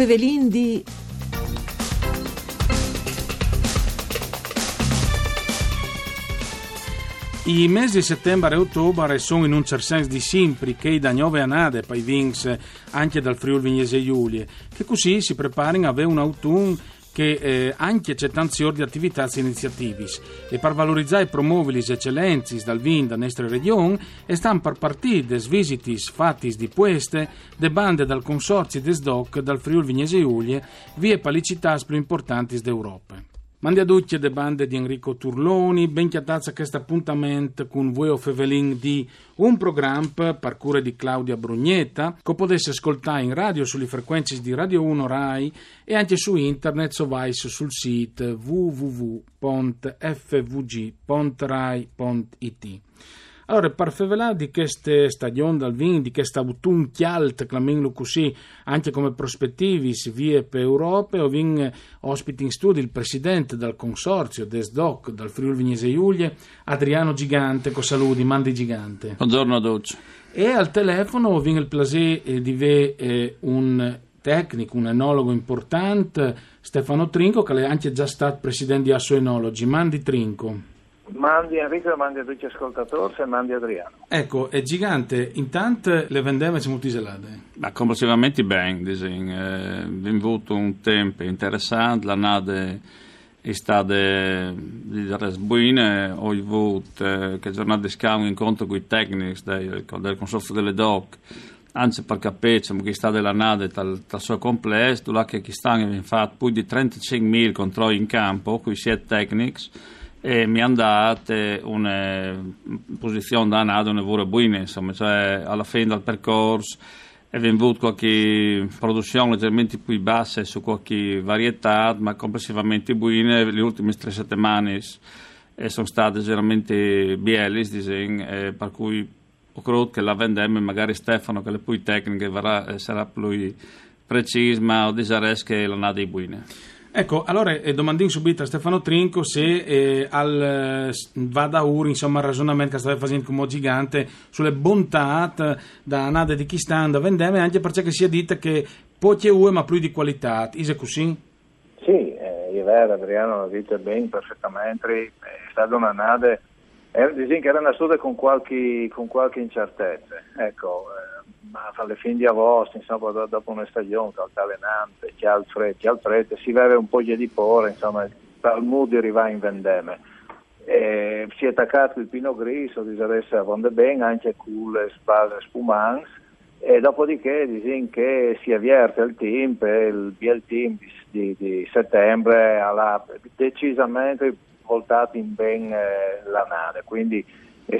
Fevelin di... I mesi di settembre e ottobre sono in un certo senso di simpri che da nove annate poi vince anche dal Friuli Vignese Giulie, che così si preparano a avere un autunno che eh, anche c'è tanti ore di attività e iniziative e per valorizzare e promuovere le eccellenze dal vin da nostra regione e stanno per partire des visitis fatti di queste de bande dal consorzio des DOC dal Friuli Vignese Giulie vie palicità più importanti d'Europa. Mandi a tutti le bande di Enrico Turloni, ben chiatazza a questo appuntamento con voi Fevelin di un programma per cura di Claudia Brugnetta che potesse ascoltare in radio sulle frequenze di Radio 1 Rai e anche su internet so vai sul sito www.fvg.rai.it. Allora, per favelare di queste stagioni dal vin, di questa autunno chialt, chiamiamolo così, anche come prospettivi, vie per Europa, ho vin ospiti in studio il presidente del consorzio DESDOC dal Friuli Vignese Giulie, Adriano Gigante, con saluti, mandi Gigante. Buongiorno a tutti. E al telefono ho il piacere di avere eh, un tecnico, un enologo importante, Stefano Trinco, che è anche già stato presidente di Asso Enologi. Mandi Trinco. Mandi Enrico, mandi a tutti gli ascoltatori e mandi Adriano. Ecco, è gigante, intanto le vendeva molto isolate. Ma complessivamente bene, diciamo. Eh, abbiamo avuto un tempo interessante, la nade è stata di buone, ho avuto eh, che giornate di scambio incontro con i tecnici del, del consorzio delle DOC, anzi per capire che sta della nade dal, dal suo complesso, là che stanno abbiamo fatto più di 35.000 controlli in campo con i sette tecnici e mi hanno dato una posizione da nada una buona buona insomma cioè alla fine del percorso è venuto qualche produzione leggermente più bassa su qualche varietà ma complessivamente buone le ultime tre settimane sono state veramente belle per cui ho creduto che la vendemmo magari Stefano che le poi tecniche varrà, sarà più precisa ma ho desiderio che la nada è buona Ecco, allora eh, domandin subito a Stefano Trinco se eh, al eh, vada uri, insomma, il ragionamento che stava facendo come gigante sulle bontà da nada di chi sta da vendere, anche perché si è detto che poche UE ma più di qualità, è così? Sì, eh, è vero, Adriano lo dice bene, perfettamente, è stata una nada, eh, che era nascuta con qualche, con qualche incertezza, ecco, eh, ma alle fine di agosto, insomma, dopo una stagione altalenante, che al freddo, al freddo, si vede un po' di porre, insomma, dal mood arriva in vendeme. E si è attaccato il Pino Grigio, di adesso vonde bene, anche con le spase spumanze, e dopodiché dicono che si avvierte il team il BL team di, di settembre, alla decisamente voltato in ben eh, la nave, quindi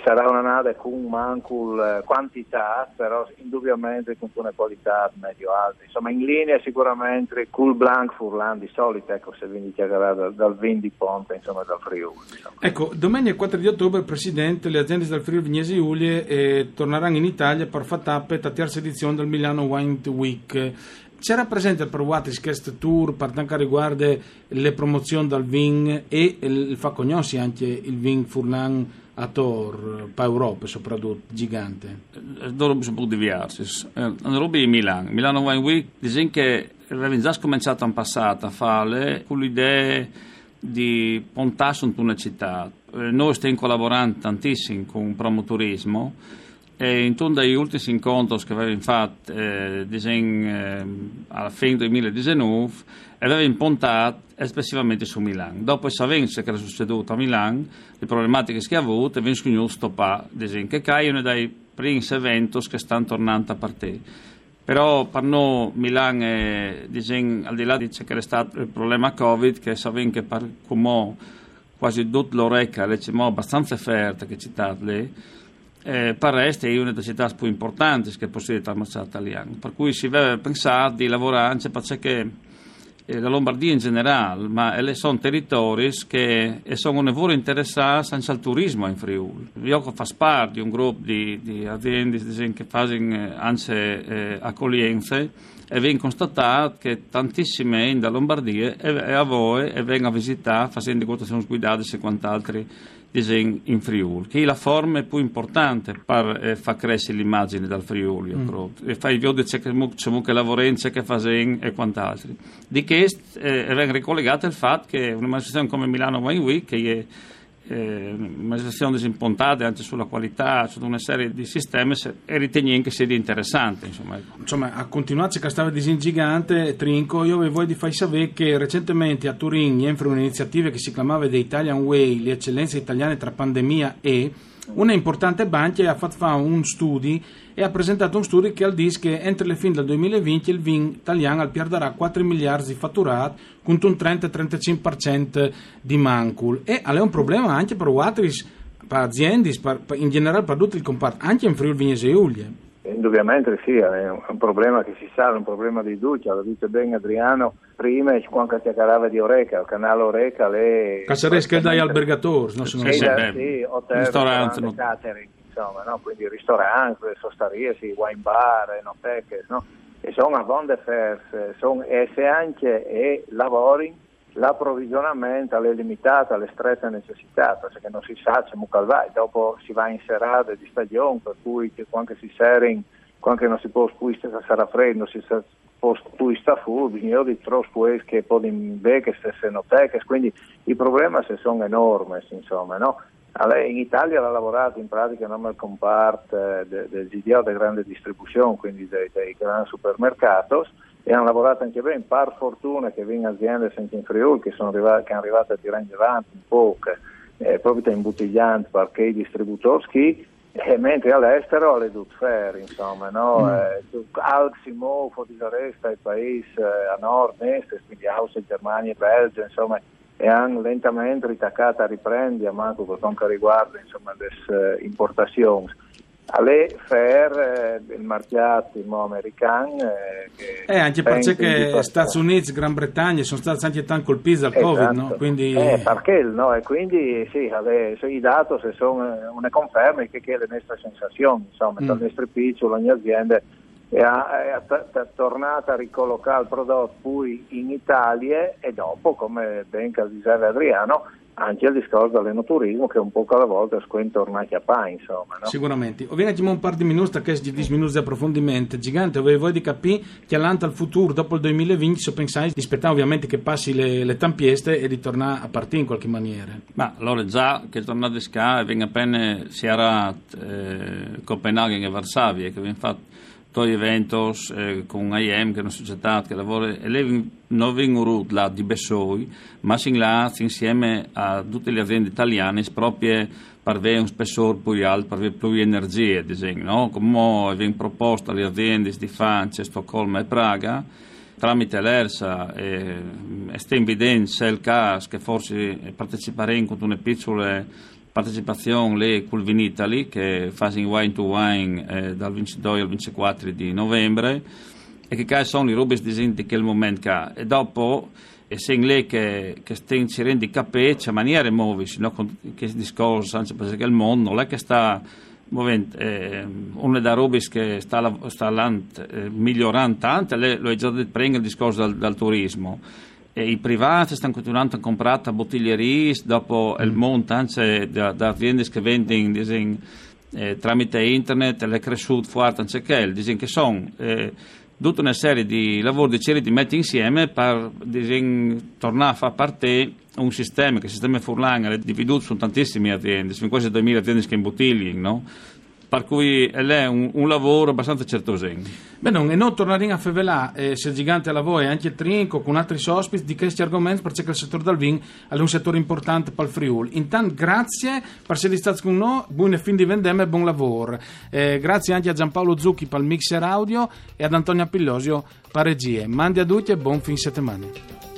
sarà una nave con mancul eh, quantità, però indubbiamente con una qualità medio-alta. Insomma, in linea sicuramente col Blanc Furlan di solito, ecco, se vieni chiacchierata dal, dal Vin di Ponte, insomma, dal Friuli. Insomma. Ecco, domenica 4 di ottobre, Presidente, le aziende del Friuli Vignesi Giulie eh, torneranno in Italia per far tappe la terza edizione del Milano Wine Week. C'era presente per Watis questo tour per quanto riguarda le promozioni dal vin e il fa conosci anche il vin Furlan a Tor, per Europa soprattutto, gigante? Dopo sono un po' diversi. Andrò a Milano. Milano Wine Week, dicono che avevamo già cominciato in passato a fare con l'idea di puntare su una città. Noi stiamo collaborando tantissimo con promoturismo e in tutti gli ultimi incontri che abbiamo fatto eh, eh, alla fine del 2019 avevamo puntato espressivamente su Milano. Dopo sapendo che era succeduto a Milano, le problematiche che ha avuto, abbiamo sconosciuto stoppare, che caiono dai primi eventi che stanno tornando a partire. Però per noi Milano è, diciamo, al di là di che è stato il problema Covid, che sappiamo che per come quasi tutta l'orecchia le abbastanza offerte che citate lì, eh, Pareste è una delle città più importanti che possiede il mercato italiano, per cui si deve pensare di lavorare anche perché eh, la Lombardia in generale, ma sono territori che sono nevore interessati anche al turismo in Friuli. Io faccio parte di un gruppo di, di aziende che fanno anche eh, accoglienze e vengo constatato che tantissime in da Lombardia e, a voi e vengono a visitare facendo quotazioni guidate e quant'altro in, in Friuli, che è la forma più importante per eh, far crescere l'immagine dal Friuli. Mm. E fai vedere c'è che, c'è che lavora, c'è che fa e quant'altro. Di questo eh, viene ricollegato il fatto che una manifestazione come Milano Wine Week, che è eh, manifestazioni disimpuntate anche sulla qualità, su una serie di sistemi e riteniamo che sia interessante. Insomma, insomma a continuare che stava gigante, Trinco, io vi voglio far sapere che recentemente a Turin è un'iniziativa che si chiamava The Italian Way, le eccellenze italiane tra pandemia e una importante banca ha fatto un studio e ha presentato un studio che dice che entro le fine del 2020 il vin italiano perderà 4 miliardi di fatturati con un 30-35% di mancul e è un problema anche per altri aziende, in generale per tutto il comparto, anche in Friuli Vignese Ulie. Indubbiamente sì, è un problema che si sa, è un problema di Duccia, lo dice bene Adriano, prima quando si parlava di Oreca, il canale Oreca le... Casaresca dai albergatori, no? Sì, sì, sì, hotel, ristorante, no? catering, insomma, no? quindi ristoranti, sostarie, sì, wine bar, enoteche, no? e sono a bonde ferse, sono, e se anche e lavori l'approvvigionamento è limitato alle strette necessità, perché non si sa c'è calvai, dopo si va in serate di stagione, per cui quando si serin, quando non si può spustare sarà freddo, si può spustare fuori, bisogna di troppo che poi in becche, stesse noteche, quindi i problemi sono enormi, insomma, no? In Italia ha lavorato in pratica nel comparto del GDO, della grande distribuzione, quindi dei, dei grandi supermercati, e hanno lavorato anche bene, par fortuna che vengono aziende sempre in Friuli che sono arrivate, che hanno arrivato a tirare avanti un po', eh, proprio imbottiglianti perché i distributori eh, mentre all'estero le dut fair, insomma, no? Mm. Eh, Alximo, Fodisaresta, i paesi eh, a nord, est, quindi Austria, Germania, Belgio, insomma, e hanno lentamente ritaccato a riprendere, manco per quanto riguarda insomma, le eh, importazioni alle fair eh, il mercato americano eh, eh, anche perché che Stati Uniti Gran Bretagna sono stati anche tanto colpiti dal esatto. Covid no? quindi... Eh, perché no? e quindi sì, alle, i dati sono una conferma che, che le nostre sensazioni insomma, mm. le nostre piccole, ogni azienda è, è, è, tornata a ricollocare il prodotto poi in Italia e dopo come ben diceva Adriano anche il discorso dell'enoturismo che un po' alla volta squentorna a pa, insomma. No? Sicuramente. Ovviamente un par di minuti che si disminuisce di approfondimento. Gigante, voi di capire che all'anta al futuro, dopo il 2020, se pensate di aspettare ovviamente che passi le, le tampieste e di tornare a partire in qualche maniera. Ma allora già che tornate a Sca e venga appena si era eh, Copenaghen e Varsavia che viene fatto due eventi eh, con IM, che è una società che lavora, e vengono là di Bessoi, si là insieme a tutte le aziende italiane proprio per avere un spessore più alto, per avere più energia, disegno, no? come viene proposto alle aziende di Francia, Stoccolma e Praga, tramite l'ERSA e, e sta in evidenza il caso che forse parteciperemo con una piccola partecipazione lì col Vin Italy che fa in wine to wine eh, dal 22 al 24 di novembre e che sono i rubis di che il momento che e dopo e se in lei che, che sta inserendo i capecci a maniere muovi no? che discorso anche perché il mondo è che sta muovendo eh, una da rubis che sta, sta eh, migliorando tanto lo è già detto prima il discorso dal, dal turismo i privati stanno continuando a comprare bottiglie dopo mm. il monte anche da, da aziende che vendono disin, eh, tramite internet è cresciuto forte anche che, disin, che sono eh, tutta una serie di lavori di certi metti insieme per disin, tornare a far parte un sistema che il sistema Furlan è dividuto su tantissime aziende, sono quasi 2000 aziende che imbottigliano, no? Per cui è un, un lavoro abbastanza certosen. Bene, e noi torneremo a favelare, eh, se il gigante la voi, anche il Trinco, con altri ospiti, di questi argomenti, perché il settore del vin è un settore importante per il Friuli. Intanto, grazie per essere stati con noi, buon fin di vendemme e buon lavoro. Eh, grazie anche a Giampaolo Zucchi per il mixer audio e ad Antonio Pillosio per regie. Mandi a tutti e buon fin settimana.